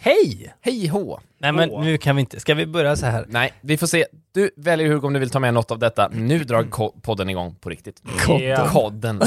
Hej! Hej hå! Nej men Åh. nu kan vi inte, ska vi börja så här? Nej, vi får se. Du väljer Hugo om du vill ta med något av detta. Nu drar ko- podden igång på riktigt. Kodden. Kodden.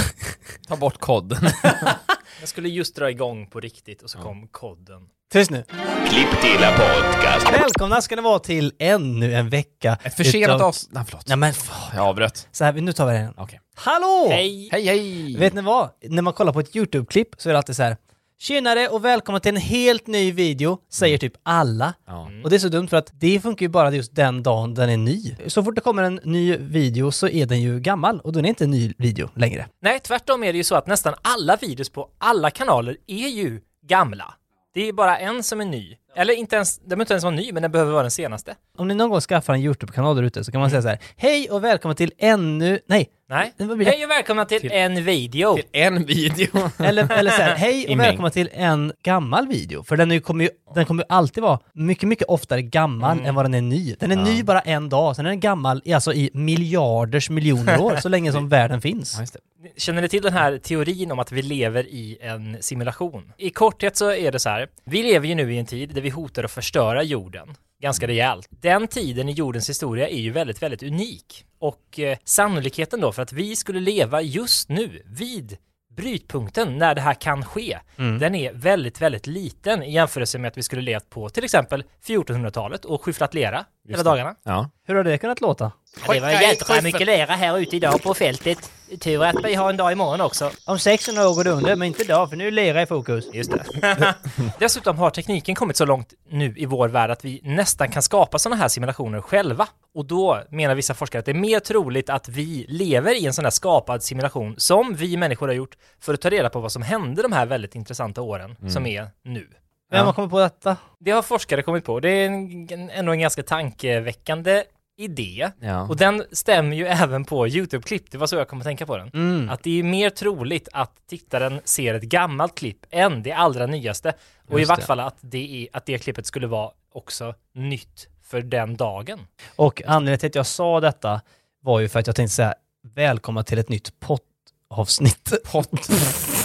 Ta bort kodden. Jag skulle just dra igång på riktigt och så kom kodden. Tyst nu. Klipptilla podcast. Välkomna ska ni vara till ännu en vecka. Ett försenat utav- avsnitt. Nej, förlåt. Nej men fan. Jag avbröt. Så här, nu tar vi det igen. Okej. Hallå! Hej! Hej, hej! Vet ni vad? När man kollar på ett YouTube-klipp så är det alltid så här. Tjenare och välkomna till en helt ny video, säger typ alla. Ja. Och det är så dumt för att det funkar ju bara just den dagen den är ny. Så fort det kommer en ny video så är den ju gammal och då är det inte en ny video längre. Nej, tvärtom är det ju så att nästan alla videos på alla kanaler är ju gamla. Det är bara en som är ny. Eller inte ens, den behöver inte ens vara ny, men den behöver vara den senaste. Om ni någon gång skaffar en YouTube-kanal där ute så kan man säga så här. Hej och välkommen till ännu... Nej! Nej. Hej och välkomna till, en video. Till en video. Eller, eller så här, hej och välkomna till en gammal video. För den är ju, kommer ju, den kommer ju alltid vara mycket, mycket oftare gammal än vad den är ny. Den är ny bara en dag, sen är den gammal alltså i miljarders miljoner år, så länge som världen finns. Ja. Känner ni till den här teorin om att vi lever i en simulation? I korthet så är det så här, vi lever ju nu i en tid där vi hotar att förstöra jorden ganska rejält. Den tiden i jordens historia är ju väldigt, väldigt unik. Och eh, sannolikheten då för att vi skulle leva just nu vid brytpunkten när det här kan ske, den är väldigt, väldigt liten i jämförelse med att vi skulle levt på till exempel 1400-talet och skyfflat lera hela dagarna. Ja. Hur har det kunnat låta? det var jädra mycket lera här ute idag på fältet. Tur att vi har en dag imorgon också. Om 600 år går det under, men inte idag, för nu är lera i fokus. Just det. Dessutom har tekniken kommit så långt nu i vår värld att vi nästan kan skapa sådana här simulationer själva. Och då menar vissa forskare att det är mer troligt att vi lever i en sån här skapad simulation som vi människor har gjort för att ta reda på vad som hände de här väldigt intressanta åren som är nu. Vem har kommit på detta? Det har forskare kommit på. Det är en, ändå en ganska tankeväckande idé. Ja. Och den stämmer ju även på YouTube-klipp, det var så jag kom att tänka på den. Mm. Att det är mer troligt att tittaren ser ett gammalt klipp än det allra nyaste. Och i Just vart fall att det, är, att det klippet skulle vara också nytt för den dagen. Och anledningen till att jag sa detta var ju för att jag tänkte säga välkomna till ett nytt poddavsnitt. Pott.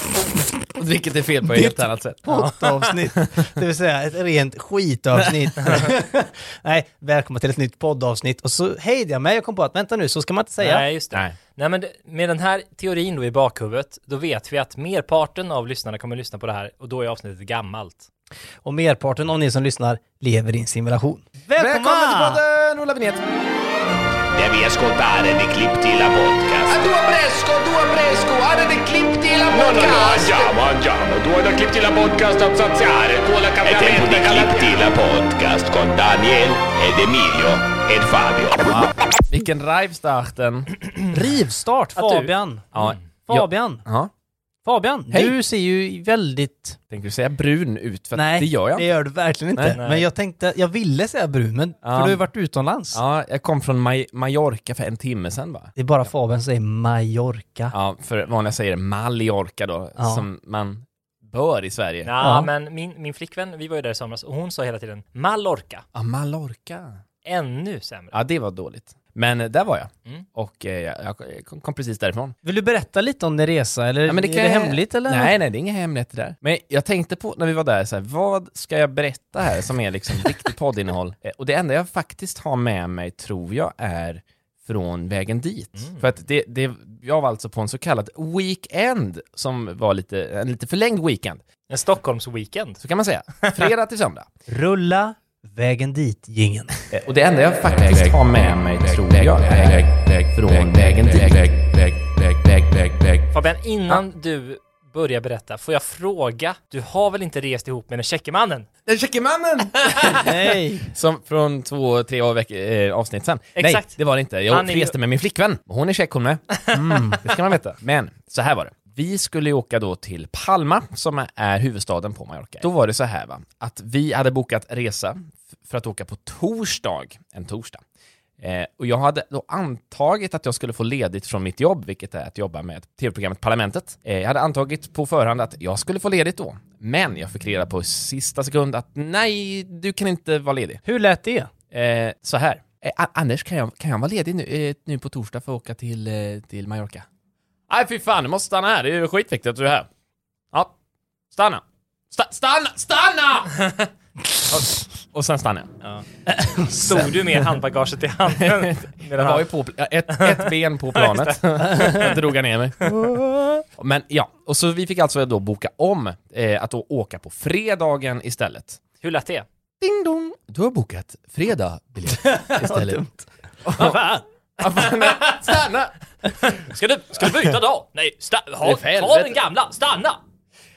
Vilket är fel på ett helt annat sätt. Poddavsnitt, det vill säga ett rent skitavsnitt. Nej, välkomna till ett nytt poddavsnitt. Och så hejde jag mig, jag kom på att vänta nu, så ska man inte säga. Nej, just det. Nej. Nej, men med den här teorin då i bakhuvudet, då vet vi att merparten av lyssnarna kommer lyssna på det här och då är avsnittet gammalt. Och merparten av ni som lyssnar lever i en simulation. Välkomna! Välkommen till podden! Ola Vinett. Devi ascoltare di Clipptilla podcast. Tu fresco, tu fresco, guarda di Clipptilla No, no, no, podcast. andiamo, andiamo. Tu hai da Clipptilla podcast a zanziare. Tu hai da cambiamento di Clipptilla podcast con Daniel ed Emilio ed Fabio. Vilken rivstarten. Rivstart, Att du- Fabian. Ja. Fabian, ja. Fabian, Hej. du ser ju väldigt... Tänker du säga brun ut? För att Nej, det gör jag det gör du verkligen inte. Nej. Men jag tänkte, jag ville säga brun, men för Ja. du har ju varit utomlands. Ja, jag kom från Maj- Mallorca för en timme sedan va? Det är bara Fabian som säger Mallorca. Ja, för vanliga säger Mallorca då, Ja. som man bör i Sverige. Ja, Ja, Ja. men min, min flickvän, vi var ju där i somras och hon sa hela tiden Mallorca. Mallorca. Ännu sämre. Ja, det var dåligt. Men eh, där var jag. Mm. Och eh, jag, jag kom- precis därifrån. Vill du berätta lite om din resa, eller Ja, men är kan det jag- hemligt eller? Nej, nej, det är inga hemligheter där. Men jag tänkte på när vi var där, så här, vad ska jag berätta här som är liksom riktigt poddinnehåll? Eh, Och det enda jag faktiskt har med mig, tror jag, är från vägen dit. För att det, det, jag var alltså på en så kallad weekend, som var lite, en lite förlängd weekend, En Stockholms-weekend. så kan man säga. Fredag till söndag. Rulla vägen dit, gingen. Eh, Och det enda jag faktiskt har med mig, tror jag, är från vägen dit. Fabian, innan du börjar berätta, får jag fråga, du har väl inte rest ihop med den käcke mannen? Den käcke mannen! Nej! Som från två, tre av veck- eh, avsnitt sen. Exakt. Nej, det var det inte. Jag Han är ju- reste med min flickvän. Hon är check hon med. Mm, det ska man veta. Men, så här var det. Vi skulle ju åka då till Palma, som är huvudstaden på Mallorca. Då var det så här va, att vi hade bokat resa för att åka på torsdag, en torsdag. Eh, och jag hade då antagit att jag skulle få ledigt från mitt jobb, vilket är att jobba med tv-programmet Parlamentet. Eh, jag hade antagit på förhand att jag skulle få ledigt då. Men jag fick reda på sista sekund att nej, du kan inte vara ledig. Hur lät det? Eh, så här. Eh, A- Anders, kan jag, kan jag vara ledig nu, eh, nu på torsdag för att åka till, eh, till Mallorca? Nej, fy fan, du måste stanna här. Det är ju skitviktigt att du är här. Ja, stanna. Sta stanna! Stanna! och, och sen stannade jag. Stod du med handbagaget i handen? Jag var ju på, ett, ett ben på planet. jag drog ner mig. Men ja, och så vi fick alltså då boka om eh, att då åka på fredagen istället. Hur lät det? Ding dong! Du har bokat fredag biljett istället. Ja, fan, nej, Stanna! Ska du, ska du byta dag? Nej, sta- Det är ta helvete. den gamla, stanna!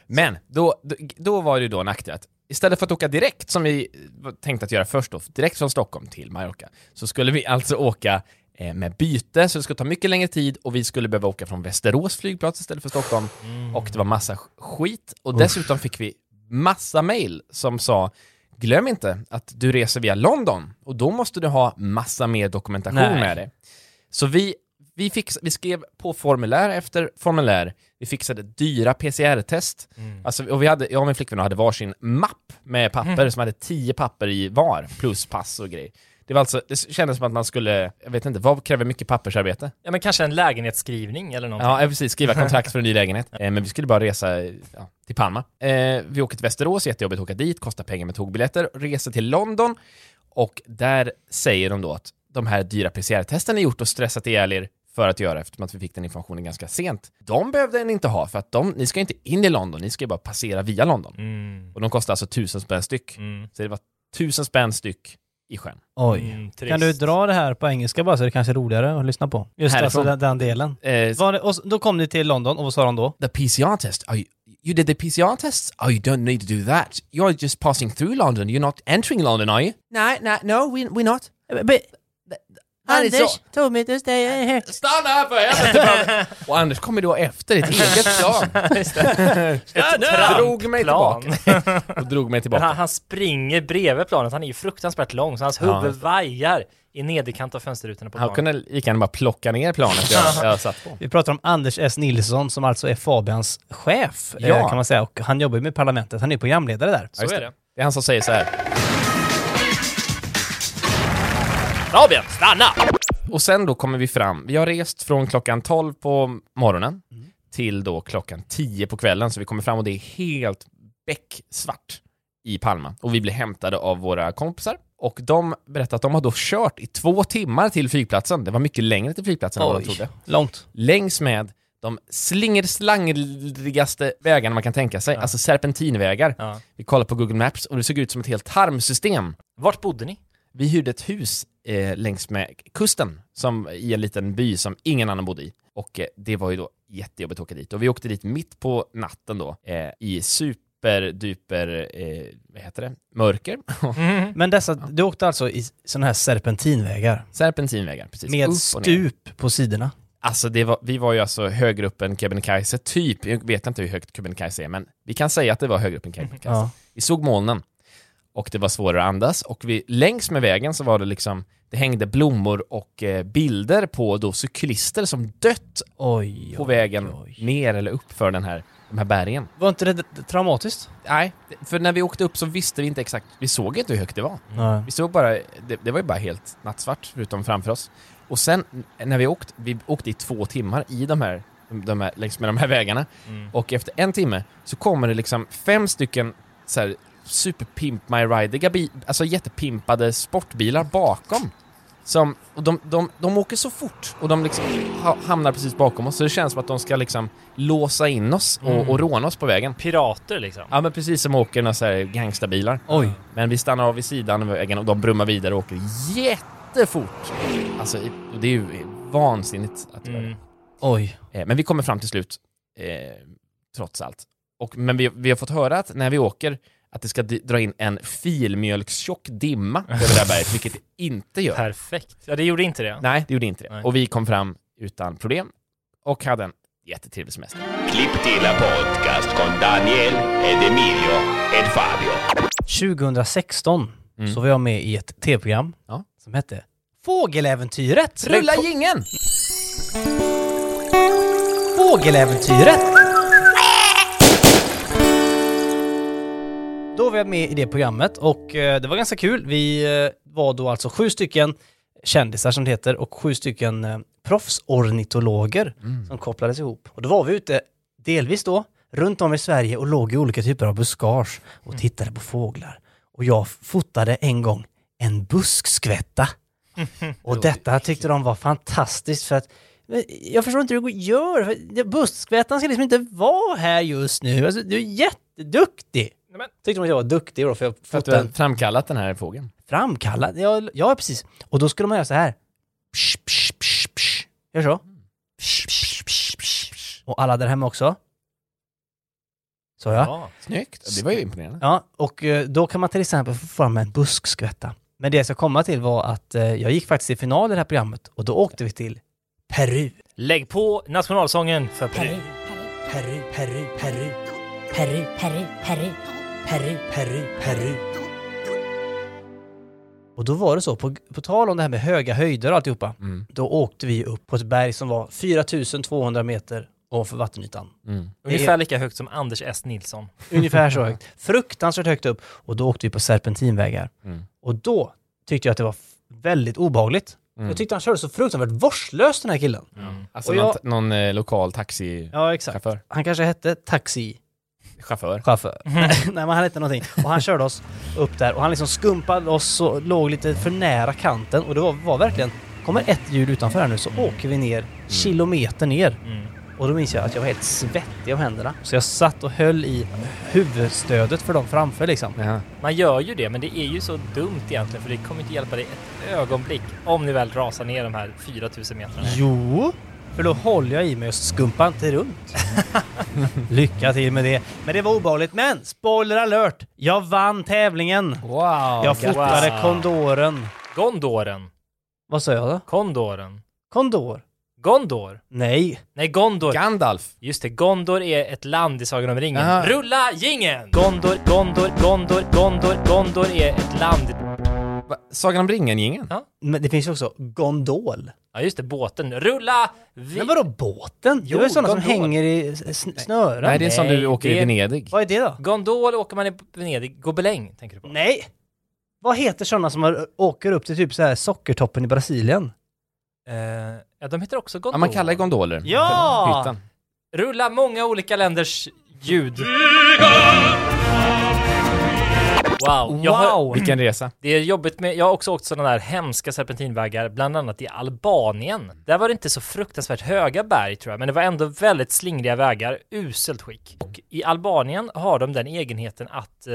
Men då, då, då var det ju då nackdel att istället för att åka direkt, som vi var tänkt att göra först då, direkt från Stockholm till Mallorca, så skulle vi alltså åka eh, med byte, så det skulle ta mycket längre tid och vi skulle behöva åka från Västerås flygplats istället för Stockholm. Och det var massa sk- skit. Och dessutom fick vi massa mail som sa Glöm inte att du reser via London och då måste du ha massa mer dokumentation Nej. med dig. Så vi, vi, fix, vi skrev på formulär efter formulär, vi fixade dyra PCR-test, alltså, och vi hade, jag och min flickvän hade varsin mapp med papper som hade tio papper i var, plus pass och grejer. Det var alltså, det kändes som att man skulle, jag vet inte, vad kräver mycket pappersarbete? Ja men kanske en lägenhetsskrivning eller någonting. Ja, precis, skriva kontrakt för en ny lägenhet. Eh, men vi skulle bara resa ja, till Palma. Eh, vi åker till Västerås, jättejobbigt att åka dit, kostar pengar med tågbiljetter, reser till London och där säger de då att de här dyra PCR-testen är gjort och stressat ihjäl er för att göra eftersom att vi fick den informationen ganska sent. De behövde den inte ha för att de, ni ska inte in i London, ni ska ju bara passera via London. Mm. Och de kostar alltså tusen spänn styck. Mm. Så det var tusen spänn styck i sjön. Oj. Mm. Kan du dra det här på engelska bara så det kanske är roligare att lyssna på? Just Härifrån. alltså den, den delen. Eh, Var det, och då kom ni till London och vad sa de då? the PCR test. Oh, you, you did the PCR test? Oh, you don't need to do that. You're just passing through London. You're not entering London, are you? No, no, no, we, we're not. Anders told me to stay here. Stanna här för helvete! och Anders kommer då efter ett eget plan. Jag drog mig Plan. tillbaka. Och drog mig tillbaka. han, han springer bredvid planet, han är ju fruktansvärt lång så hans Ja. huvud vajar i nederkant av fönsterrutorna på Han planet. kunde lika gärna bara plocka ner planet jag, jag satt på. Vi pratar om Anders S. Nilsson som alltså är Fabians chef Ja. eh, kan man säga och han jobbar ju med Parlamentet. Han är programledare där. Så just är det. det. Det är han som säger så här. Fabian, stanna! Och sen då kommer vi fram, vi har rest från klockan 12 på morgonen till då klockan 10 på kvällen, så vi kommer fram och det är helt becksvart i Palma. Och vi blir hämtade av våra kompisar. Och de berättar att de har då kört i två timmar till flygplatsen. Det var mycket längre till flygplatsen än vad de trodde. långt. Längs med de slingerslangrigaste vägarna man kan tänka sig, alltså serpentinvägar. Ja. Vi kollade på Google Maps och det såg ut som ett helt tarmsystem. Vart bodde ni? Vi hyrde ett hus eh, längs med kusten, som, i en liten by som ingen annan bodde i. Och eh, det var ju då jättejobbigt att åka dit. Och vi åkte dit mitt på natten då, eh, i superduper, eh, vad heter det, mörker. Men dessa, du åkte alltså i sådana här serpentinvägar Serpentinvägar, precis. med stup på sidorna. Alltså det var, vi var ju alltså högre upp än Kebnekaise, typ. Jag vet inte hur högt Kebnekaise är, men vi kan säga att det var högre upp än Kebnekaise. Ja. Vi såg molnen och det var svårare att andas och vi, längs med vägen så var det liksom, det hängde blommor och eh, bilder på då cyklister som dött Oj, på oj, vägen oj. ner eller upp för den här, de här bergen. Var inte det traumatiskt? Nej, för när vi åkte upp så visste vi inte exakt, vi såg inte hur högt det var. Nej. Vi såg bara, det, det var ju bara helt nattsvart förutom framför oss. Och sen när vi åkte, vi åkte i två timmar i de här, de här längs med de här vägarna. Och efter en timme så kommer det liksom fem stycken så här super pimp my ride alltså jättepimpade sportbilar bakom. Som, och de, de, de åker så fort och de liksom ha, hamnar precis bakom oss så det känns som att de ska liksom låsa in oss och, och råna oss på vägen. Pirater liksom. Ja men precis som åker några så här gangstabilar. Oj. Men vi stannar av vid sidan av vägen och de brummar vidare och åker jättefort. Alltså, det är ju vansinnigt att göra Mm. det. Oj. Eh, Men vi kommer fram till slut, eh, trots allt. Och, men vi, vi har fått höra att när vi åker, att det ska dra in en filmjölkstjock dimma över det här berget, vilket det inte gör. Perfekt. Ja, det gjorde inte det. Nej, det gjorde inte det. Nej. Och vi kom fram utan problem och hade en Jättetrevlig semester. Klipp till podcast con Daniel ed Emilio ed Fabio. 2016 så var jag med i ett tv-program Ja. som hette Fågeläventyret. Rulla jingeln! Fågeläventyret! Då var jag med i det programmet och eh, det var ganska kul. Vi eh, var då alltså sju stycken kändisar som det heter och sju stycken eh, proffsornitologer som kopplades ihop. Och då var vi ute, delvis då, runt om i Sverige och låg i olika typer av buskage och tittade på fåglar. Och jag fotade en gång en buskskvätta. Och detta tyckte de var fantastiskt för att jag förstår inte hur det gör. Buskskvättan ska liksom inte vara här just nu. Alltså, du är jätteduktig. Men- Tyckte de att jag var duktig då för jag För att du fotade har en framkallat den här fågeln. framkallad. Ja, ja, precis. Och då skulle man göra så här. Psh, psh, psh, psh. Gör så. Psh, psh, psh, psh, psh. Och alla där hemma också. Så ja. Ja. Snyggt. Det var ju imponerande. Ja, och eh, då kan man till exempel få fram en buskskvätta. Men det jag ska komma till var att eh, jag gick faktiskt i final i det här programmet och då åkte vi till Peru. Lägg på nationalsången för Peru. Peru, Peru, Peru. Peru, Peru, Peru. Peru, Peru, Peru. Och då var det så, på, på tal om det här med höga höjder och alltihopa, Mm. då åkte vi upp på ett berg som var 4200 meter ovanför vattenytan. Mm. Ungefär lika högt som Anders S. Nilsson. Ungefär så högt. Fruktansvärt högt upp. Och då åkte vi på serpentinvägar. Mm. Och då tyckte jag att det var väldigt obehagligt. Mm. Jag tyckte han körde så fruktansvärt vårdslöst den här killen. Alltså Och någon, jag- någon eh, lokal taxichaufför. Ja, exakt. Han kanske hette taxichaufför. Chaufför. Nej, nej, men han hette någonting. Och han körde oss upp där och han liksom skumpade oss och låg lite för nära kanten. Och det var, var verkligen, kommer ett hjul utanför här nu så åker vi ner kilometer ner. Mm. Och då minns jag att jag var helt svettig om händerna. Så jag satt och höll i huvudstödet för dem framför liksom. Ja. Man gör ju det, men det är ju så dumt egentligen för det kommer inte hjälpa dig ett ögonblick om ni väl rasar ner de här 4000 metrarna. Jo, för då håller jag i mig och skumpar inte runt. Lycka till med det. Men det var obehagligt. Men spoiler alert! Jag vann tävlingen! Wow! Jag fotade Wow. kondoren. Gondoren. Vad sa jag då? Kondoren. Kondor? Gondor. Nej. Nej, Gondor. Gandalf. Just det, Gondor är ett land i Sagan om ringen. Aha. Rulla gingen! Gondor, Gondor, Gondor, Gondor, Gondor är ett land. Va? Sagan om ringen-gingen? Ja. Men det finns ju också gondol. Ja, just det, båten. Rulla! Vi... Men vadå båten? Jo, det är väl sådana som gondol. hänger i sn- snören? Nej, det är som Nej, du åker det i Venedig. Vad är det då? Gondol åker man i Venedig. Gobeläng, tänker du på? Nej! Vad heter sådana som har, åker upp till typ så här sockertoppen i Brasilien? Eh, ja, de heter också Gondol. Ja, man kallar det gondoler. Ja! Hyttan. Rulla många olika länders ljud. Wow. Jag har, Wow! Vilken resa. det är jobbigt med, jag har också åkt sådana där hemska serpentinvägar, bland annat i Albanien. Där var det inte så fruktansvärt höga berg tror jag, men det var ändå väldigt slingriga vägar, uselt skick. Och i Albanien har de den egenheten att eh,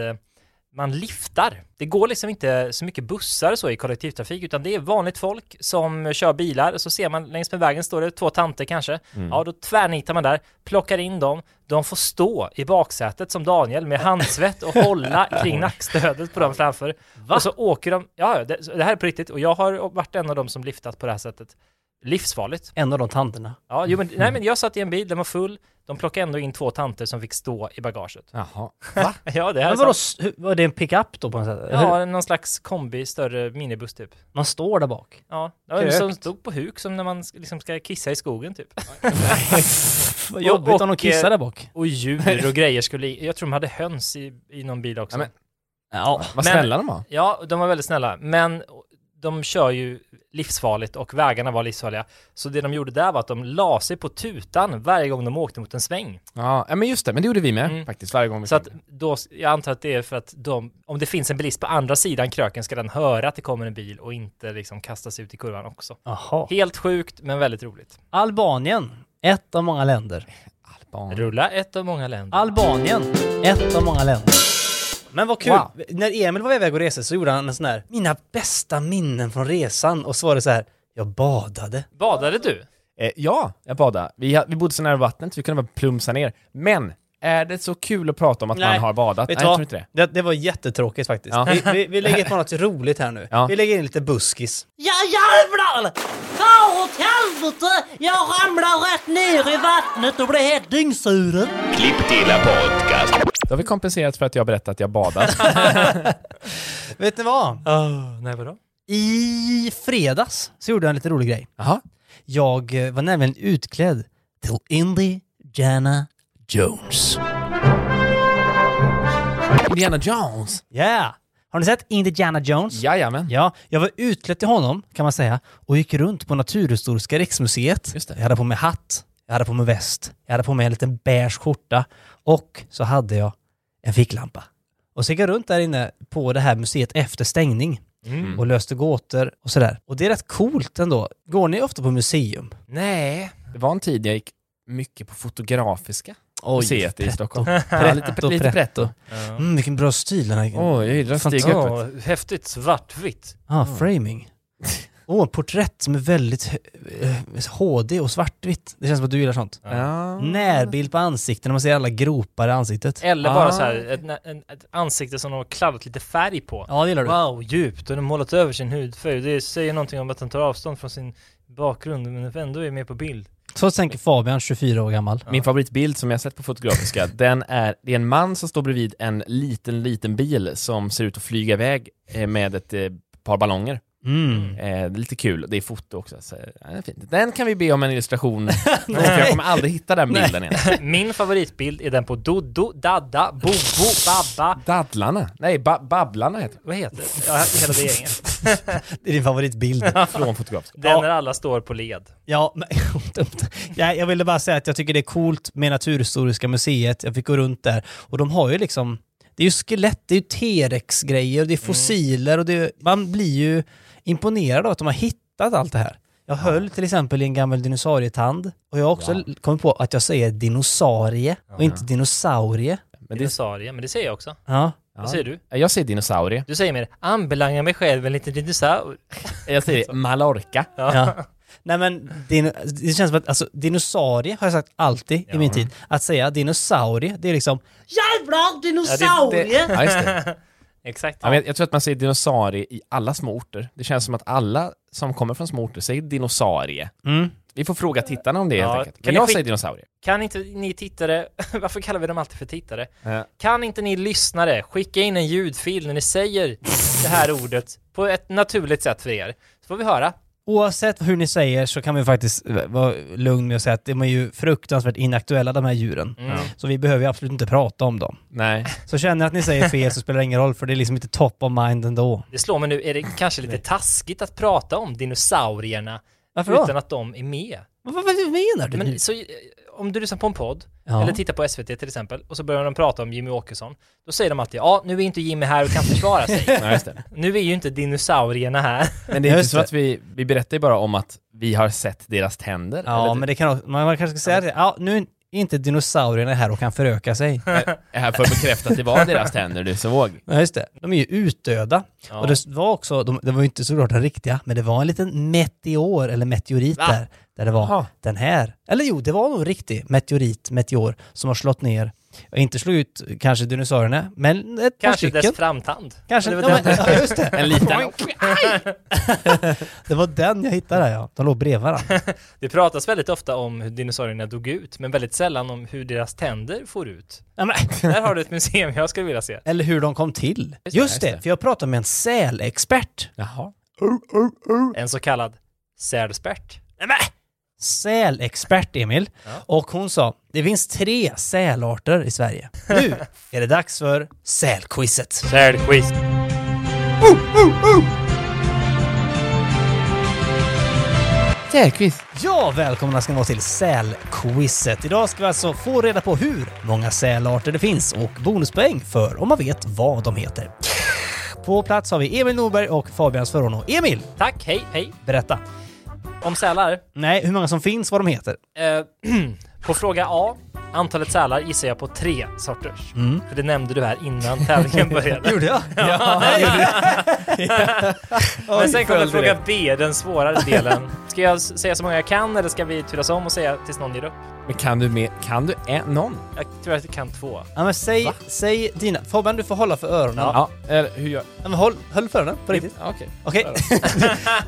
man liftar. Det går liksom inte så mycket bussar så i kollektivtrafik, utan det är vanligt folk som kör bilar. Så ser man längs med vägen står det två tanter kanske. Ja, då tvärnitar man där, plockar in dem. De får stå i baksätet som Daniel med handsvett och hålla kring nackstödet på dem framför. Och så åker de, ja, ja, det, det här är på riktigt. Och jag har varit en av dem som liftat på det här sättet. Livsfarligt. En av de tanterna. Ja, jo, men, nej, men jag satt i en bil, den var full. De plockade ändå in två tanter som fick stå i bagaget. Jaha. Ja, det här är Men vadå, hur- var det en pickup då på något sätt? Hur- Ja, någon slags kombi, större minibuss typ. Man står där bak. Ja, det var Krökt. som stod på huk som när man sk- liksom ska kissa i skogen typ. Vad jobbigt om de och, kissar eh, där bak. Och djur och grejer skulle, i- jag tror de hade höns i, i någon bil också. Ja, men- Ja. Vad Men- snälla de var. Ja, de var väldigt snälla, men de kör ju livsfarligt och vägarna var livsfarliga. Så det de gjorde där var att de la sig på tutan varje gång de åkte mot en sväng. Ja, ja, men just det. Men det gjorde vi med Mm. faktiskt varje gång vi Så att då, jag antar att det är för att de, om det finns en bilist på andra sidan kröken ska den höra att det kommer en bil och inte liksom kasta sig ut i kurvan också. Jaha. Helt sjukt, men väldigt roligt. Albanien. Ett av många länder. Alban. Rulla ett av många länder. Albanien. Ett av många länder. Men vad kul! Wow. När Emil var iväg och reste så gjorde han en sån här, mina bästa minnen från resan. Och så var det så här, jag badade. Badade du? Eh, ja, jag badade. Vi, vi bodde så nära vattnet så vi kunde bara plumsa ner. Men är det så kul att prata om att Nej. man har badat? Nej, jag tror inte det. Det, det var jättetråkigt faktiskt. Ja. Vi, vi, vi lägger på något roligt här nu. Ja. Vi lägger in lite buskis. Ja jävlar! Far åt helvete! Jag ramlar rätt ner i vattnet och blir helt dyngsuren. Klipptilla podcast. Då har vi kompenserat för att jag berättat att jag badat. Vet ni vad? nej, vadå? I fredags så gjorde jag en lite rolig grej. Jaha. Jag eh, var nämligen utklädd till Indiana Jones. Indiana Jones. Ja! Har ni sett Indiana Jones? Jajamän. Ja, jag var utklädd till honom kan man säga och gick runt på Naturhistoriska riksmuseet. Just det. Jag hade på mig hatt, jag hade på mig väst, jag hade på mig en liten beige skjorta och så hade jag en ficklampa. Och så gick jag runt där inne på det här museet efter stängning Mm. och löste gåtor och sådär. Och det är rätt coolt ändå. Går ni ofta på museum? Nej. Det var en tid jag gick mycket på Fotografiska museet i pretto. Stockholm. Ja, lite, Pretto, lite pretto. Mm, vilken bra stil den här. Åh, jag gillar häftigt. Svartvitt. Ah, framing. Åh, en porträtt som är väldigt eh, HD och svartvitt. Det känns som att du gillar sånt. Ja. Närbild på ansikten, när man ser alla gropar i ansiktet. Eller Ah. bara så här, ett, ett, ett ansikte som de har kladdat lite färg på. Ja, det gillar du. Wow, djupt. Och de har målat över sin hudfärg. Det säger någonting om att han tar avstånd från sin bakgrund, men ändå är med på bild. Så tänker Fabian, 24 år gammal. Min favoritbild som jag sett på Fotografiska, den är, det är en man som står bredvid en liten, liten bil som ser ut att flyga iväg eh, med ett eh, par ballonger. Mm. Eh, lite kul, det är foto också. Så, ja, det är fint. Den kan vi be om en illustration, jag kommer aldrig hitta den bilden igen. Min favoritbild är den på Dodo, Dadda, Bobo, Babba. Dadlarna? Nej, ba Babblarna heter Vad heter det? Ja, hela det gänget. Det är din favoritbild. det. Från Fotografiska. Den när alla står på led. Ja, men, ja, jag ville bara säga att jag tycker det är coolt med Naturhistoriska museet. Jag fick gå runt där och de har ju liksom, det är ju skelett, det är ju T-rex-grejer, och det är fossiler och det, man blir ju imponerad av att de har hittat allt det här. Jag höll till exempel i en gammal dinosaurietand och jag har också kommit på att jag säger dinosaurie och inte dinosaurie. Men det, Dinosaurie, men det säger jag också. Ja. Vad säger du? jag säger dinosaurie. Du säger mer, anbelangar mig själv en liten dinosaur. Jag säger Mallorca. Ja. Nej men din, det känns som att alltså, dinosaurie har jag sagt alltid i min tid. Att säga dinosaurie, det är liksom Jävlar dinosaurie! Ja, just det. Exakt. Ja, jag, jag tror att man säger dinosaurie i alla små orter. Det känns som att alla som kommer från små orter säger dinosaurie. mm. Vi får fråga tittarna om det Ja, helt enkelt. Men jag säger dinosaurie. Kan inte ni tittare, varför kallar vi dem alltid för tittare? Ja. Kan inte ni lyssnare skicka in en ljudfil när ni säger det här ordet på ett naturligt sätt för er? Så får vi höra. Oavsett hur ni säger så kan vi faktiskt vara lugn med att säga att de är ju fruktansvärt inaktuella de här djuren. Mm. Så vi behöver ju absolut inte prata om dem. Nej. Så känner ni att ni säger fel så spelar det ingen roll för det är liksom inte top of mind ändå. Det slår mig nu, är det kanske lite taskigt att prata om dinosaurierna Varför då? utan att de är med? Vad, vad, vad menar du nu? Men så, eh, om du lyssnar på en podd, Ja. eller tittar på SVT till exempel, och så börjar de prata om Jimmy Åkesson, då säger de alltid ja, nu är inte Jimmy här och kan försvara sig. Det. nu är ju inte dinosaurierna här. Men det är inte Just så att vi, vi berättar ju bara om att vi har sett deras tänder. Ja, eller men det kan också, man kanske ska säga det. Ja, nu är inte dinosaurierna här och kan föröka sig. är här för att bekräfta att det var deras tänder du såg. Ja, just det. De är ju utdöda. Ja. Och det var också, de, det var ju inte såklart den riktiga, men det var en liten meteor eller meteorit Va? där. Där det var Jaha. den här. Eller jo, det var nog riktig meteorit, meteor, som har slått ner, inte slog ut kanske dinosaurierna, men ett par Kanske stycken. dess framtand. Kanske, Det ja, var men, den- ja, just det. En liten... Det var den jag hittade där ja. De låg bredvid varandra. Det pratas väldigt ofta om hur dinosaurierna dog ut, men väldigt sällan om hur deras tänder får ut. Ja, Där har du ett museum jag skulle vilja se. eller hur de kom till. Just det, Just det, det. för jag pratade med en sälexpert. Jaha. En så kallad sälspert. Sälexpert Emil. Och hon sa, det finns tre sälarter i Sverige. Nu är det dags för sälquizet. Sälquiz. Sälquiz. Ja, välkomna ska ni vara till sälquizet. Idag ska vi alltså få reda på hur många sälarter det finns och bonuspoäng för om man vet vad de heter. På plats har vi Emil Norberg och Fabian Svörron. Emil, Tack, hej, hej. berätta. Om sälar. Nej, hur många som finns, vad de heter. Eh, på fråga A Antalet sälar gissar jag på tre sorters. Mm. För det nämnde du här innan tävlingen började. Gjorde jag? Ja, Men sen kommer fråga. B, den svårare delen. Ska jag säga så många jag kan eller ska vi turas om och säga tills någon ger upp? Men kan du med, kan du en, någon? Jag tror att jag kan två. Ja men säg, säg dina. Fabian du får hålla för öronen. Ja, eller hur gör Ja, men håll, håll för öronen på riktigt. Ja, Okej. Okej.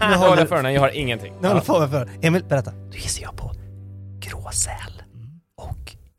Nu nu håller jag för öronen, jag har ingenting. nu håller Fabian för öronen. Emil, berätta. Då gissar jag på gråsäl och knubbsäl.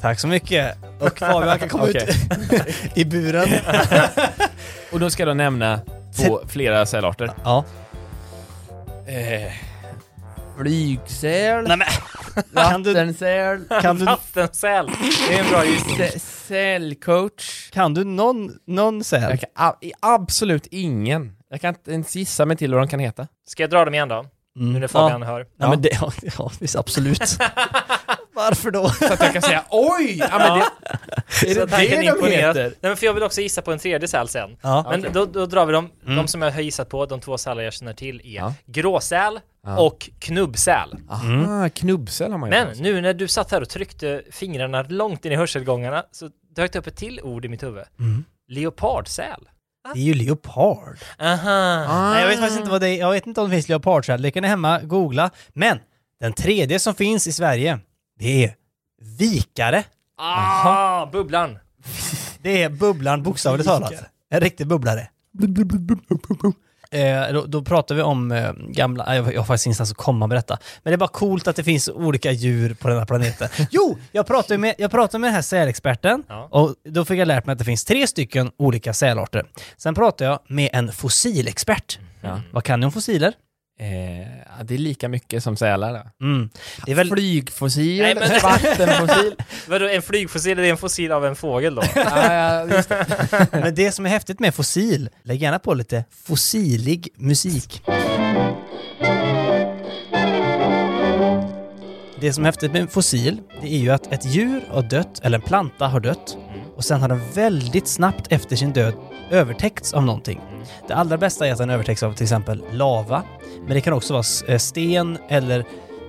Tack så mycket. Och Fabian kan komma ut i buren. Och då ska jag nämna två, flera sälarter. Ja. Eh, flygsäl, Nej men. Kan du, vattensäl, kan du, Vattensäl. Det är en bra gissning. sä- sälcoach. kan du någon, någon säl? Jag kan absolut ingen. Jag kan inte ens gissa mig till vad de kan heta. Ska jag dra dem igen då? Nu när Fabian hör. Ja, men det, ja, ja visst, absolut. Varför då? Så att jag kan säga oj! Ja, men det, är det det de heter? Nej men för jag vill också gissa på en tredje säl sen. Ja. Men Okej. då, då drar vi dem, Mm. de som jag har gissat på, de två sälar jag känner till är Ja. gråsäl Ja. och knubbsäl. Aha, knubbsäl har man ju Men hört. nu när du satt här och tryckte fingrarna långt in i hörselgångarna så dök det upp ett till ord i mitt huvud. Mm. Leopardsäl. Det är ju leopard. Aha. Nej, jag vet faktiskt inte vad det är. Jag vet inte om det finns leopardsäl. Det kan ni hemma googla. Men den tredje som finns i Sverige, det är vikare. Ah, bubblan. Det är bubblan bokstavligt talat. En riktig bubblare. Eh, då, då pratar vi om eh, gamla, jag, jag har faktiskt ingenstans att komma med detta. Men det är bara coolt att det finns olika djur på den här planeten. Jo, jag pratade med, jag pratade med den här sälexperten Ja. och då fick jag lärt mig att det finns tre stycken olika sälarter. Sen pratade jag med en fossilexpert. Ja. Vad kan ni om fossiler? Eh, det är lika mycket som sälar. Mm. Det är väl... Flygfossil, Nej, men- vattenfossil. Vadå, en flygfossil, är en fossil av en fågel då? ja, ja, det. Men det som är häftigt med fossil, lägg gärna på lite fossilig musik. Det som är häftigt med en fossil, det är ju att ett djur har dött, eller en planta har dött, och sen har den väldigt snabbt efter sin död övertäckts av någonting. Det allra bästa är att den övertäcks av till exempel lava, men det kan också vara eh, sten eller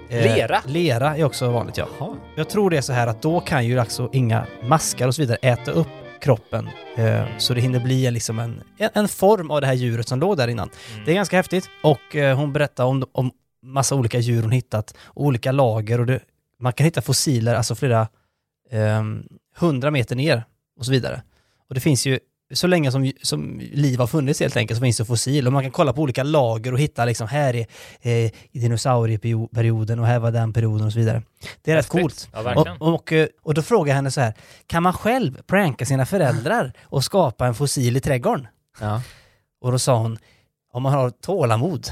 eh, Lera? Lera är också vanligt, ja. Jag tror det är så här att då kan ju alltså inga maskar och så vidare äta upp kroppen eh, så det hinner bli en, liksom en, en, form av det här djuret som låg där innan. Det är ganska häftigt och eh, hon berättar om, om massa olika djur hon hittat, olika lager och det, man kan hitta fossiler alltså flera ehm, hundra meter ner och så vidare. Och det finns ju så länge som, som liv har funnits helt enkelt så finns det fossil och man kan kolla på olika lager och hitta liksom här är eh, dinosaurieperioden och här var den perioden och så vidare. Det är rätt coolt. Ja, och, och, och då frågar jag henne så här, kan man själv pranka sina föräldrar och skapa en fossil i trädgården? Ja. Och då sa hon, om man har tålamod,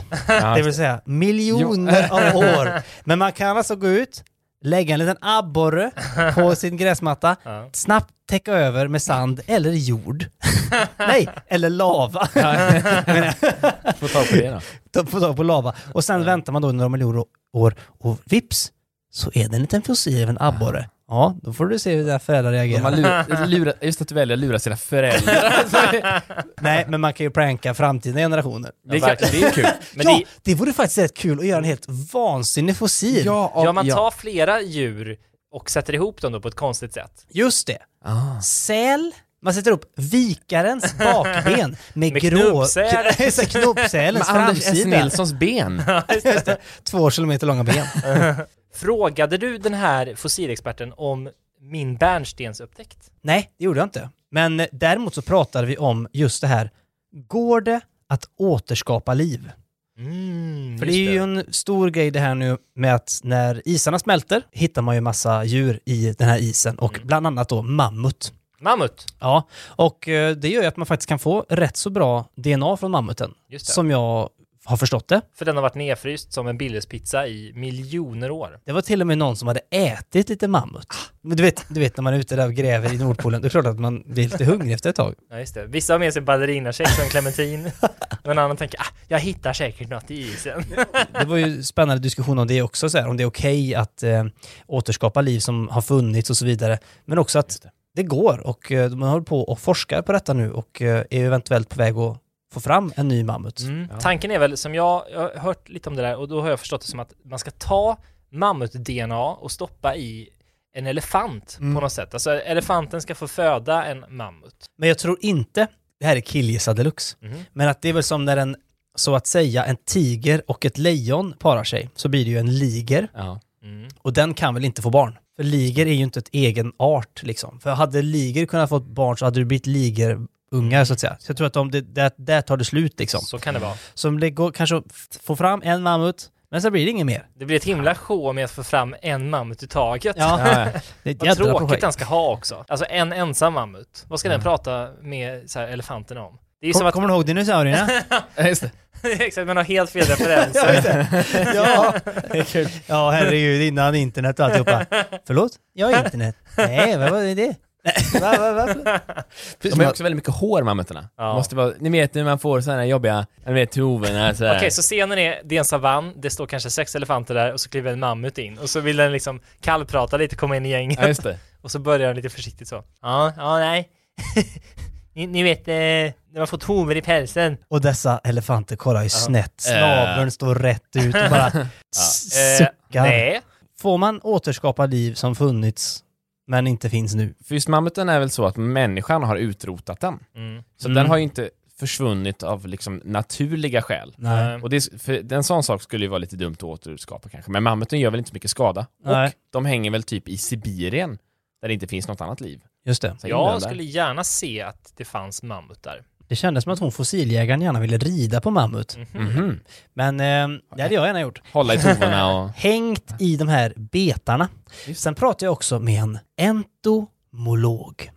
det vill säga miljoner av år. Men man kan alltså gå ut, lägga en liten abborre på sin gräsmatta, Ja. snabbt täcka över med sand eller jord. Nej, eller lava. Få tag på det då. Få tag på lava. Och sen väntar man då några miljoner år och vips så är det en liten fossil av en abborre. Ja, då får du se hur dina föräldrar reagerar. lurat, lurat, just att du väljer att lura sina föräldrar. Nej, men man kan ju pranka framtida generationer. Det, kan, det är kul. Men ja, det, det vore faktiskt rätt kul att göra en helt vansinnig fossil. ja, man tar flera djur och sätter ihop dem då på ett konstigt sätt. Just det. Ah. Säl. Man sätter upp vikarens bakben med, Med grå... Knubbsälens Med Anders S. Nilssons ben. Det. Två kilometer långa ben. Frågade du den här fossilexperten om min bärnstensupptäckt? Nej, det gjorde jag inte. Men däremot så pratade vi om just det här. Går det att återskapa liv? Mm, För det är ju en stor grej det här nu med att när isarna smälter hittar man ju massa djur i den här isen och Mm. bland annat då mammut. Mammut. Ja, och eh, det gör ju att man faktiskt kan få rätt så bra DNA från mammuten. Som jag har förstått det. För den har varit nedfryst som en Billeruspizza i miljoner år. Det var till och med någon som hade ätit lite mammut. Men du vet, du vet när man är ute där och gräver i Nordpolen, det är klart att man blir lite hungrig efter ett tag. Ja, just det. Vissa har med sig ballerinakex och en clementin. och en annan tänker, ah, jag hittar säkert något i isen. Det var ju spännande diskussion om det också, så här, om det är okej att eh, återskapa liv som har funnits och så vidare. Men också att det. går och eh, man håller på och forskar på detta nu och eh, är eventuellt på väg att få fram en ny mammut. Mm. Tanken är väl, som jag, jag har hört lite om det där och då har jag förstått det som att man ska ta mammut-DNA och stoppa i en elefant Mm. på något sätt. Alltså elefanten ska få föda en mammut. Men jag tror inte, det här är killgissa deluxe, Mhm. men att det är väl som när en, så att säga, en tiger och ett lejon parar sig, så blir det ju en liger. Ja. Mm. Och den kan väl inte få barn? För liger är ju inte ett egen art liksom. För hade liger kunnat få barn så hade det blivit ligerungar så att säga. Så jag tror att om det, där, där tar det slut liksom. Så kan det vara. Så om det går kanske att få fram en mammut, men så blir det inget mer. Det blir ett himla show med att få fram en mammut i taget. Ja, det är Vad tråkigt projekt. den ska ha också. Alltså en ensam mammut. Vad ska den prata med så här, elefanterna om? Det är ju Kom, som att... Kommer du ihåg dinosaurierna? Ja, just det. Exakt, man har helt fel referenser. ja, det är kul. Ja, herregud, innan internet och alltihopa. Förlåt? Ja, internet. Nej, vad var det? Va, va, va? De har också väldigt mycket hår, mammuterna. Ja. Måste vara, ni vet när man får sådana här jobbiga, ni vet här. Okej, så scenen är, det är en savann, det står kanske sex elefanter där och så kliver en mammut in och så vill den liksom kallprata lite, komma in i gänget. Ja, just det. Och så börjar den lite försiktigt så. Ja, ja, nej. Ni, ni vet, eh, när man fått hovar i pälsen. Och dessa elefanter kollar ju snett. Snabeln står rätt ut och bara Eh, suckar. nej. Får man återskapa liv som funnits men inte finns nu? För just mammuten är väl så att människan har utrotat den. Mm. Så Mm. den har ju inte försvunnit av liksom naturliga skäl. Nej. Och det, är- för en sån sak skulle ju vara lite dumt att återskapa kanske. Men mammuten gör väl inte så mycket skada. Nej. Och de hänger väl typ i Sibirien, där det inte finns något annat liv. Just det. Jag skulle gärna se att det fanns mammutar. Det kändes som att hon fossiljägaren gärna ville rida på mammut. Mhm. Men eh, det hade jag gärna gjort. Hålla i tovorna och... Hängt i de här betarna. Sen pratade jag också med en entomolog.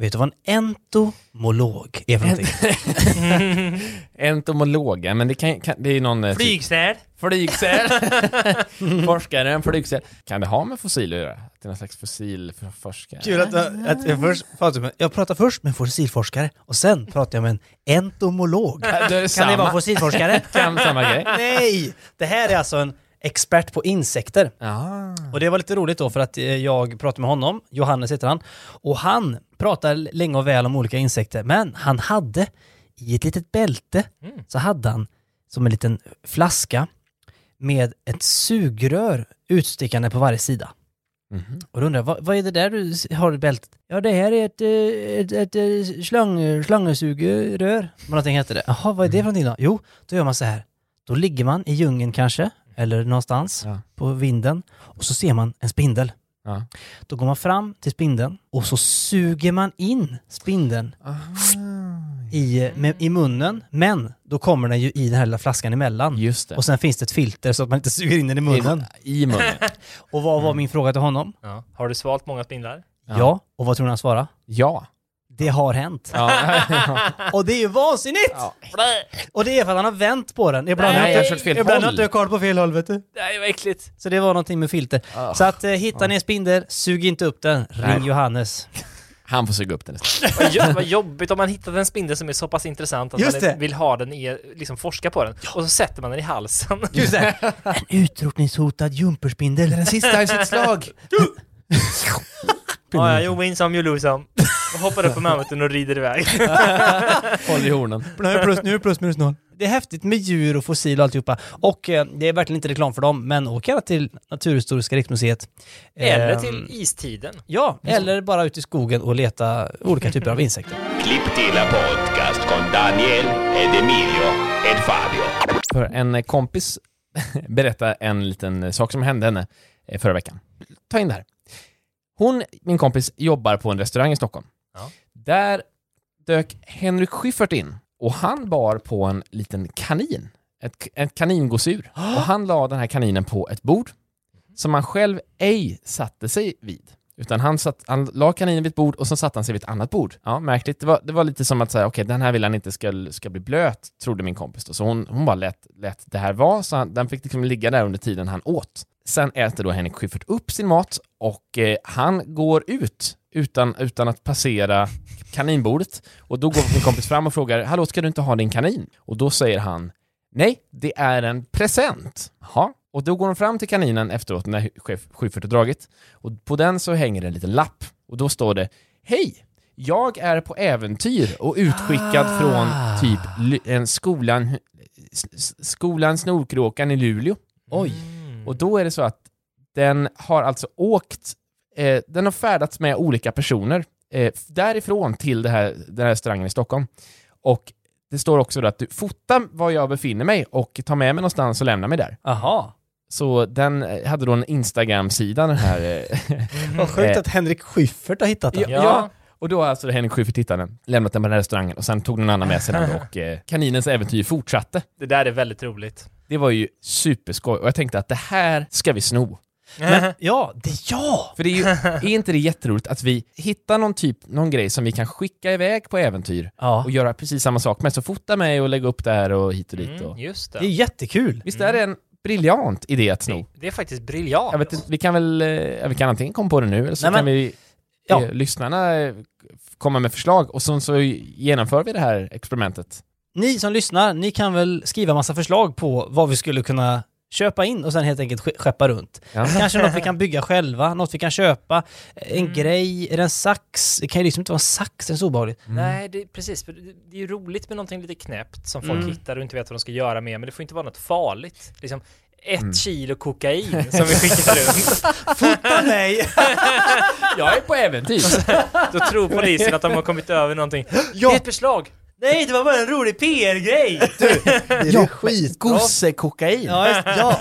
Vet du vad en entomolog är för någonting? Entomologa, men det, kan, kan, det är någon... eh, typ- Flygsäl. Flygsäl! Forskare, en flygsäl. Kan det ha med fossiler att göra? Att det är någon slags fossilforskare? Kul att, att jag först pratar med, jag pratar först med en fossilforskare och sen pratar jag med en entomolog. Ja, det Kan samma. det vara fossilforskare? Kan samma grej. Nej! Det här är alltså en expert på insekter. Ja. Och det var lite roligt då för att eh, jag pratade med honom, Johannes heter han, och han pratar länge och väl om olika insekter, men han hade i ett litet bälte så hade han som en liten flaska med ett sugrör utstickande på varje sida. Mhm. Och då undrar jag, vad, vad är det där du har i bältet? Ja, det här är ett, eh, ett, ett, eh, slang, slangesugerör. Vad någonting heter det. Jaha, vad är det för någonting då? Jo, då gör man så här. Då ligger man i djungeln kanske, eller någonstans Ja. på vinden, och så ser man en spindel. Ja. Då går man fram till spindeln och så suger man in spindeln i, med, i munnen, men då kommer den ju i den här lilla flaskan emellan. Just det. Och sen finns det ett filter så att man inte suger in den i munnen. I munnen. Och vad var min fråga till honom? Ja. Har du svalt många spindlar? Ja. Och vad tror ni han svarade? Ja. Det har hänt. Ja. Och det är ju vansinnigt! Och det är för att han har vänt på den. Ibland Nej, har jag har kört fel Ibland har håll. inte jag koll på fel håll vet du. Nej, vad äckligt. Så det var någonting med filter. Så att eh, hittar ni en spindel, sug inte upp den. Ring Nej. Johannes. Han får suga upp den istället. Vad, jo- vad jobbigt om man hittat en spindel som är så pass intressant att Just man det. vill ha den i, liksom forska på den. Och så sätter man den i halsen. Just det. En utrotningshotad jumperspindel. Den Sista i sitt slag. Ja, ja, you win some, you lose some. Och hoppar upp på mammuten och rider iväg. Håll i hornen. Nu är plus, nu är plus minus noll. Det är häftigt med djur och fossil och alltihopa. Och eh, det är verkligen inte reklam för dem, men åk gärna till Naturhistoriska riksmuseet. Eller Ehm, till istiden. Ja, eller bara ut i skogen och leta olika typer av insekter. Klipp till podcast con Daniel ed Emilio ed Fabio. För en eh, kompis berättade en liten eh, sak som hände henne eh, förra veckan. Ta in det här. Hon, min kompis, jobbar på en restaurang i Stockholm. Ja. Där dök Henrik Schyffert in och han bar på en liten kanin. Ett, ett kaningosedjur. Och han la den här kaninen på ett bord som han själv ej satte sig vid. Utan han, satt, han la kaninen vid ett bord och så satte han sig vid ett annat bord. Ja, märkligt. Det var, det var lite som att säga, okej, den här vill han inte ska, ska bli blöt, trodde min kompis då. Så hon, hon bara lät, lät det här vara, så han, den fick liksom ligga där under tiden han åt. Sen äter då Henrik Schyffert upp sin mat och eh, han går ut utan, utan att passera kaninbordet. Och då går min kompis fram och frågar, hallå, ska du inte ha din kanin? Och då säger han, nej, det är en present. Jaha. Och då går de fram till kaninen efteråt när Schyffert har dragit. Och på den så hänger det en liten lapp. Och då står det, hej! Jag är på äventyr och utskickad från typ en skolan, skolan Snorkråkan i Luleå. Oj. Och då är det så att den har alltså åkt, eh, den har färdats med olika personer eh, därifrån till det här, den här restaurangen i Stockholm. Och det står också att du fotar var jag befinner mig och tar med mig någonstans och lämnar mig där. Aha. Så den eh, hade då en Instagram-sida den här. eh, Vad sjukt eh, att Henrik Schyffert har hittat den. Ja, ja. och då har alltså Henrik Schyffert hittat den, lämnat den på den här restaurangen och sen tog någon annan med sig den och eh, kaninens äventyr fortsatte. Det där är väldigt roligt. Det var ju superskoj och jag tänkte att det här ska vi sno. Men, ja, det är ja! För det är ju, är inte det jätteroligt att vi hittar någon typ, någon grej som vi kan skicka iväg på äventyr Ja. och göra precis samma sak med, så fota mig och lägga upp där och hit och dit. Och. Mm, just Det är det. jättekul. Visst är det en briljant idé att sno? Det är faktiskt briljant. Jag vet inte, vi kan väl, eh, vi kan antingen komma på det nu eller så Nej, men- kan vi, Ja. eh, lyssnarna eh, komma med förslag och så, så genomför vi det här experimentet. Ni som lyssnar, ni kan väl skriva massa förslag på vad vi skulle kunna köpa in och sen helt enkelt ske- skeppa runt. Ja. Kanske något vi kan bygga själva, något vi kan köpa, en grej, är det en sax? Det kan ju liksom inte vara en sax, det är så obehagligt. Nej, det, precis. För det, är ju roligt med någonting lite knäppt som folk Mm. hittar och inte vet vad de ska göra med, men det får inte vara något farligt. Liksom ett Mm. kilo kokain som vi skickar runt. Fota mig! Jag är på äventyr! Då tror polisen att de har kommit över någonting. Det är ett beslag! Nej, det var bara en rolig PR-grej! Det är skitbra. Gossekokain! Ja, just, ja.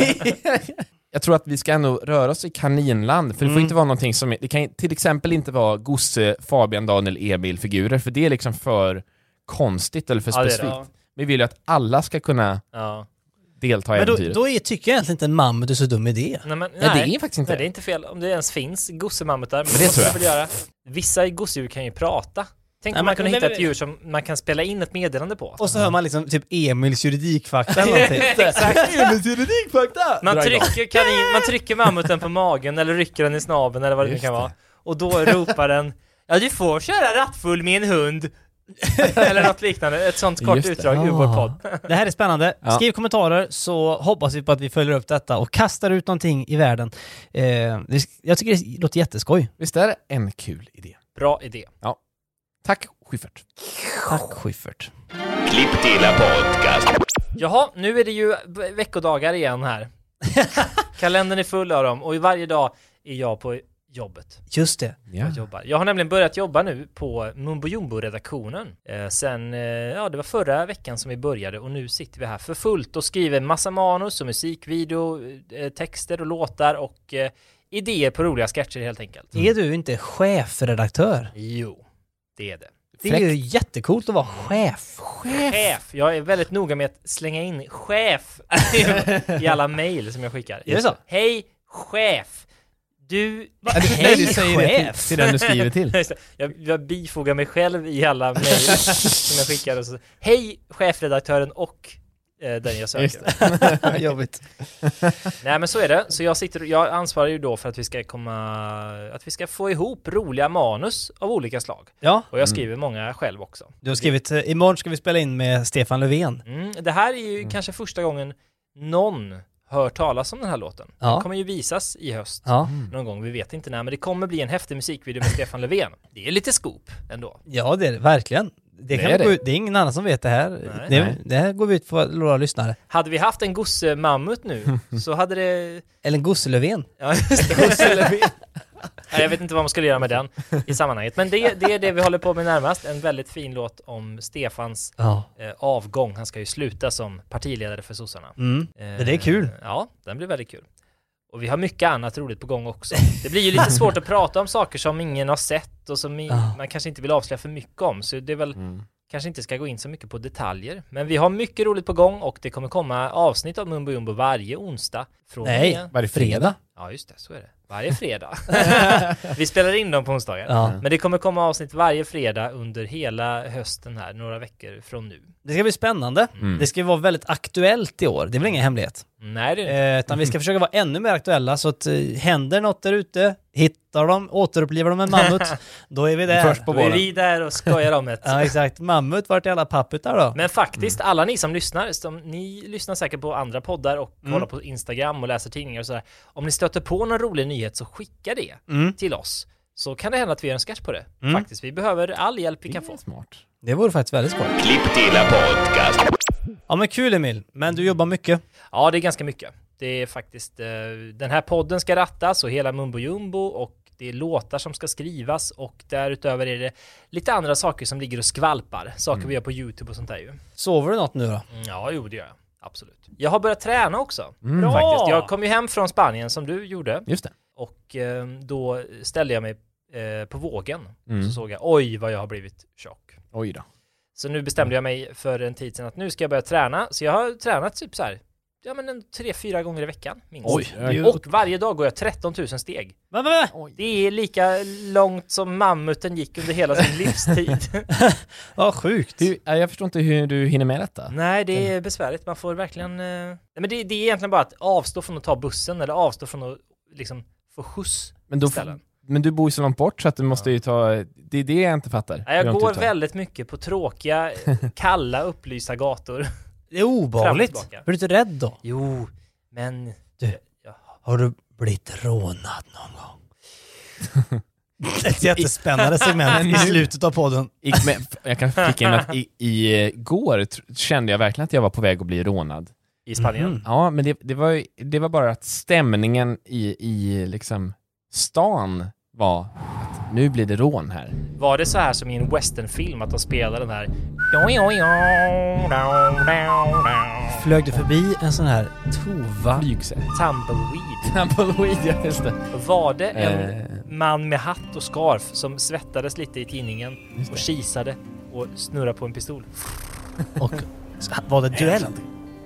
Jag tror att vi ska ändå röra oss i kaninland, för det får Mm. inte vara någonting som, det kan till exempel inte vara Gosse, Fabian, Daniel, Emil-figurer, för det är liksom för konstigt eller för Ja, det är det. specifikt. Vi vill ju att alla ska kunna Ja. delta i Men då, äventyret. då är, tycker jag egentligen inte en mammut är så dum idé. Nej, men, Nej, det är faktiskt inte Nej, det är inte fel. Om det ens finns gossemammutar. Men, Men det tror jag. göra. Vissa gosedjur kan ju prata. Tänk Nej, man men- kunde hitta ett djur som man kan spela in ett meddelande på. Och så hör man liksom typ Emils juridikfakta eller. Emils juridikfakta! Man trycker, kanin, man trycker mammuten på magen eller rycker den i snabeln eller vad det nu kan det. vara. Och då ropar den Ja du får köra rattfull med en hund. eller något liknande. Ett sånt kort utdrag ur vår podd. Det här är spännande. Ja. Skriv kommentarer så hoppas vi på att vi följer upp detta och kastar ut någonting i världen. Eh, jag tycker det låter jätteskoj. Visst är det en kul idé? Bra idé. Tack Schyffert. Tack Schyffert. Klipp till podcast. Jaha, nu är det ju veckodagar igen här. Kalendern är full av dem och varje dag är jag på jobbet. Just det. Ja. Jag jobbar. Jag har nämligen börjat jobba nu på Mumbo Jumbo-redaktionen. Eh, sen, eh, ja det var förra veckan som vi började och nu sitter vi här för fullt och skriver massa manus och musikvideo, eh, texter och låtar och eh, idéer på roliga sketcher helt enkelt. Är du inte chefredaktör? Jo, det är det. Det är ju jättecoolt att vara chef. Chef! Jag är väldigt noga med att slänga in chef i alla mejl som jag skickar. Är det så? Hej chef! Du, du, nej, du säger det till, till den du skriver till. Jag, jag bifogar mig själv i alla mejl som jag skickar och så, hej chefredaktören och den jag söker. Jobbigt. Nej men så är det, så jag sitter jag ansvarar ju då för att vi ska komma, att vi ska få ihop roliga manus av olika slag. Ja, Och jag skriver många själv också. du har skrivit eh, imorgon ska vi spela in med Stefan Löfven. Mm, det här är ju kanske första gången någon hör talas om den här låten. Ja. Den kommer ju visas i höst. Ja. Någon gång, vi vet inte när, men det kommer bli en häftig musikvideo med Stefan Löfven. Det är lite scoop ändå. Ja, det är det verkligen. Det, kan är det. ut, det är ingen annan som vet det här. Nej. det, Nej. det här går vi ut för våra lyssnare. Hade vi haft en gosse-mammut nu så hade det... Eller en Gosse Löfven. Ja, just det. Gosse-Löfven. Nej, jag vet inte vad man skulle göra med den i sammanhanget. Men det, det är det vi håller på med närmast. En väldigt fin låt om Stefans Ja. eh, avgång. Han ska ju sluta som partiledare för sossarna. Mm. Eh, Men det är kul. Ja, den blir väldigt kul. Och vi har mycket annat roligt på gång också. Det blir ju lite svårt att prata om saker som ingen har sett och som man kanske inte vill avslöja för mycket om. Så det är väl Mm. kanske inte ska gå in så mycket på detaljer. Men vi har mycket roligt på gång och det kommer komma avsnitt av Mumbo Jumbo varje onsdag. Från Nej, varje fredag. Ja, just det, så är det. Varje fredag. vi spelar in dem på onsdagar. Ja. Men det kommer komma avsnitt varje fredag under hela hösten här, några veckor från nu. Det ska bli spännande. Mm. Det ska vara väldigt aktuellt i år. Det är väl ingen hemlighet. Nej, det är det Eh, utan vi ska försöka vara ännu mer aktuella så att eh, händer något där ute, hittar de, återupplivar de en mammut, då är vi där. Först på Då är vi där och skojar om ett. Ja exakt, mammut, vart är alla papputar då? Men faktiskt, alla ni som lyssnar, som, ni lyssnar säkert på andra poddar och Mm. kollar på Instagram och läser tidningar och sådär. Om ni stöter på någon rolig nyhet så skicka det Mm. till oss. Så kan det hända att vi gör en sketch på det. Mm. Faktiskt, vi behöver all hjälp vi kan Det är få. smart. Det vore faktiskt väldigt skoj. Klipp till podcast. Ja men kul Emil, men du jobbar mycket. Ja, det är ganska mycket. Det är faktiskt, eh, den här podden ska rattas och hela Mumbo Jumbo och det är låtar som ska skrivas och därutöver är det lite andra saker som ligger och skvalpar. Saker vi gör på YouTube och sånt där ju. Sover du något nu då? Mm, Ja, jo det gör jag. Absolut. Jag har börjat träna också. Mm. Faktiskt. Jag kom ju hem från Spanien som du gjorde Just det. och eh, då ställde jag mig eh, på vågen. Mm. Så såg jag, oj vad jag har blivit tjock. Oj då. Så nu bestämde jag mig för en tid sedan att nu ska jag börja träna. Så jag har tränat typ så här, ja men en tre, fyra gånger i veckan minst. Oj, ju- Och varje dag går jag 13 000 steg. Va, va, va? Det är lika långt som mammuten gick under hela sin livstid. Ja, sjukt. Du, jag förstår inte hur du hinner med detta. Nej, det är besvärligt. Man får verkligen... Eh... Nej, men det, det är egentligen bara att avstå från att ta bussen eller avstå från att liksom få skjuts Men, då, ställen. men du bor ju så långt bort så att du måste ju ta... Det är det jag inte fattar. Jag går väldigt mycket på tråkiga, kalla, upplysta gator. Det är obehagligt. Fram och tillbaka. Blir du inte rädd då? Jo, men... Du. Har du blivit rånad någon gång? Ett jättespännande segment i slutet av podden. I, men, jag kan flika in att i, i eh, tr- kände jag verkligen att jag var på väg att bli rånad. I Spanien. Mhm. Ja, men det, det, var, ju- det var bara att stämningen i, i liksom stan var att nu blir det rån här. Var det så här som i en westernfilm att de spelar den här... Flög du förbi en sån här tova? Flygsätt. Tumbleweed. Tumbleweed, ja just det. Var det en Eh. man med hatt och scarf som svettades lite i tidningen och kisade och snurrade på en pistol? Och var det duell?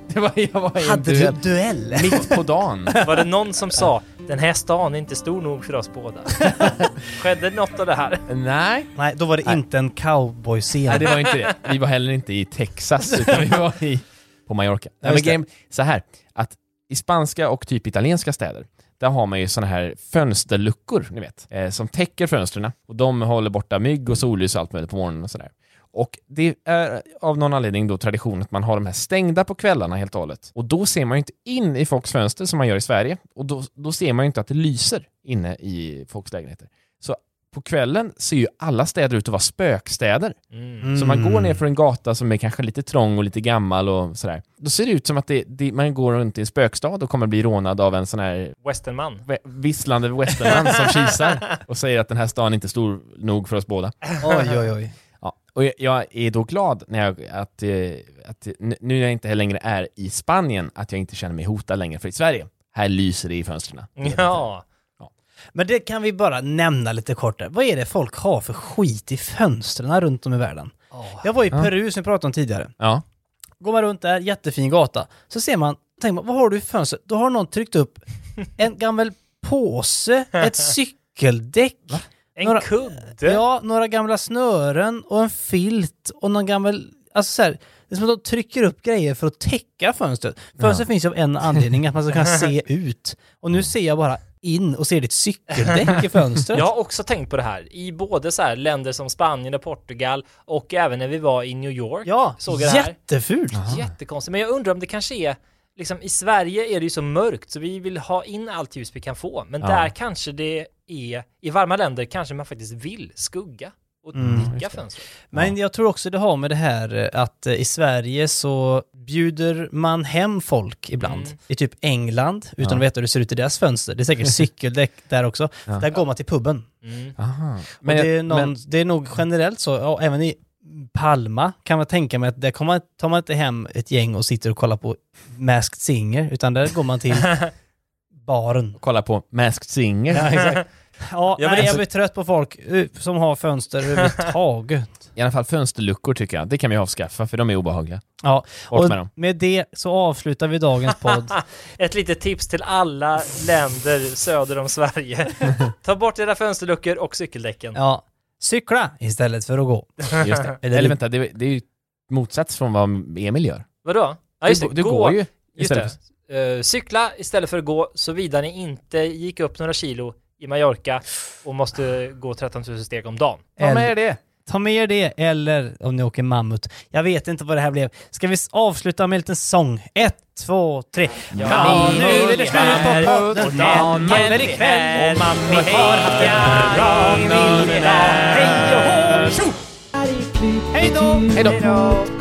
Det var, jag var i en Hade du duell duell? mitt på dagen. Var det någon som sa den här stan är inte stor nog för oss båda? Skedde något av det här? Nej, Nej, då var det Nej. inte en cowboy-scen. Nej, det var inte det. Vi var heller inte i Texas, utan vi var i, på Mallorca. Nej, men game, så här, att i spanska och typ italienska städer, där har man ju såna här fönsterluckor, ni vet, eh, som täcker fönstren och de håller borta mygg och solljus och allt möjligt på morgonen och sådär. Och det är av någon anledning då tradition att man har de här stängda på kvällarna helt och hållet. Och då ser man ju inte in i folks fönster som man gör i Sverige. Och då, då ser man ju inte att det lyser inne i folks lägenheter. Så på kvällen ser ju alla städer ut att vara spökstäder. Mm. Så man går ner för en gata som är kanske lite trång och lite gammal och sådär. Då ser det ut som att det, det, man går runt i en spökstad och kommer bli rånad av en sån här Westernman. visslande westernman som kisar och säger att den här stan inte är stor nog för oss båda. Oj, oj, oj. Ja, och jag, är då glad när jag, att, eh, att nu när jag inte längre är i Spanien, att jag inte känner mig hotad längre, för i Sverige, här lyser det i fönstren. Ja. Men det kan vi bara nämna lite kort där. Vad är det folk har för skit i fönstren runt om i världen? Jag var i Ja. Peru som vi pratade om tidigare. Ja. Går man runt där, jättefin gata, så ser man, tänker man, vad har du i fönstret? Då har någon tryckt upp en gammal påse, ett cykeldäck, En Några- kudde. ja, några gamla snören och en filt och någon gammal... Alltså så här, det är som att de trycker upp grejer för att täcka fönstret. Fönstret finns ju av en anledning, att man ska kunna se ut. Och nu ser jag bara in och ser ditt cykeldäck i fönstret. Jag har också tänkt på det här i både så här länder som Spanien och Portugal och även när vi var i New York. Ja, såg jag det här. jättefult! Jättekonstigt. Men jag undrar om det kanske är liksom i Sverige är det ju så mörkt så vi vill ha in allt ljus vi kan få. Men Ja. där kanske det är i varma länder kanske man faktiskt vill skugga och Mm. digga fönstret. Men jag tror också det har med det här eh, att eh, i Sverige så bjuder man hem folk ibland. Mm. I typ England, utan Ja. att veta hur det ser ut i deras fönster. Det är säkert cykeldäck där också. Ja. Där går man till puben. Mm. Aha. Men det, är någon, men, det är nog generellt så, ja, även i Palma kan man tänka mig att där kommer man, tar man inte hem ett gäng och sitter och kollar på Masked Singer, utan där går man till baren. kolla på Masked Singer. Ja, exakt. Ja, Ja, men nej, alltså- jag blir trött på folk som har fönster överhuvudtaget. I alla fall fönsterluckor tycker jag. Det kan vi avskaffa för de är obehagliga. Ja, Bort och med dem. med det så avslutar vi dagens podd. Ett litet tips till alla länder söder om Sverige. Ta bort era fönsterluckor och cykeldäcken. Ja, cykla istället för att gå. Just det. Eller- Eller vänta, det, det är ju motsats från vad Emil gör. Vadå? Ja, just du, det. du gå. går ju Just istället det. Eh, cykla istället för att gå, såvida ni inte gick upp några kilo i Mallorca och måste gå 13 000 steg om dagen. för... Ta med det! Ta med er det, eller om ni åker mammut. Jag vet inte vad det här blev. Ska vi avsluta med en liten sång? Ett, två, tre. Ja, nu är det slut på podden. och Hjelm ikväll. och Mammi Vi har haft en bra idag. Hej och hå! Hej då! Hej då!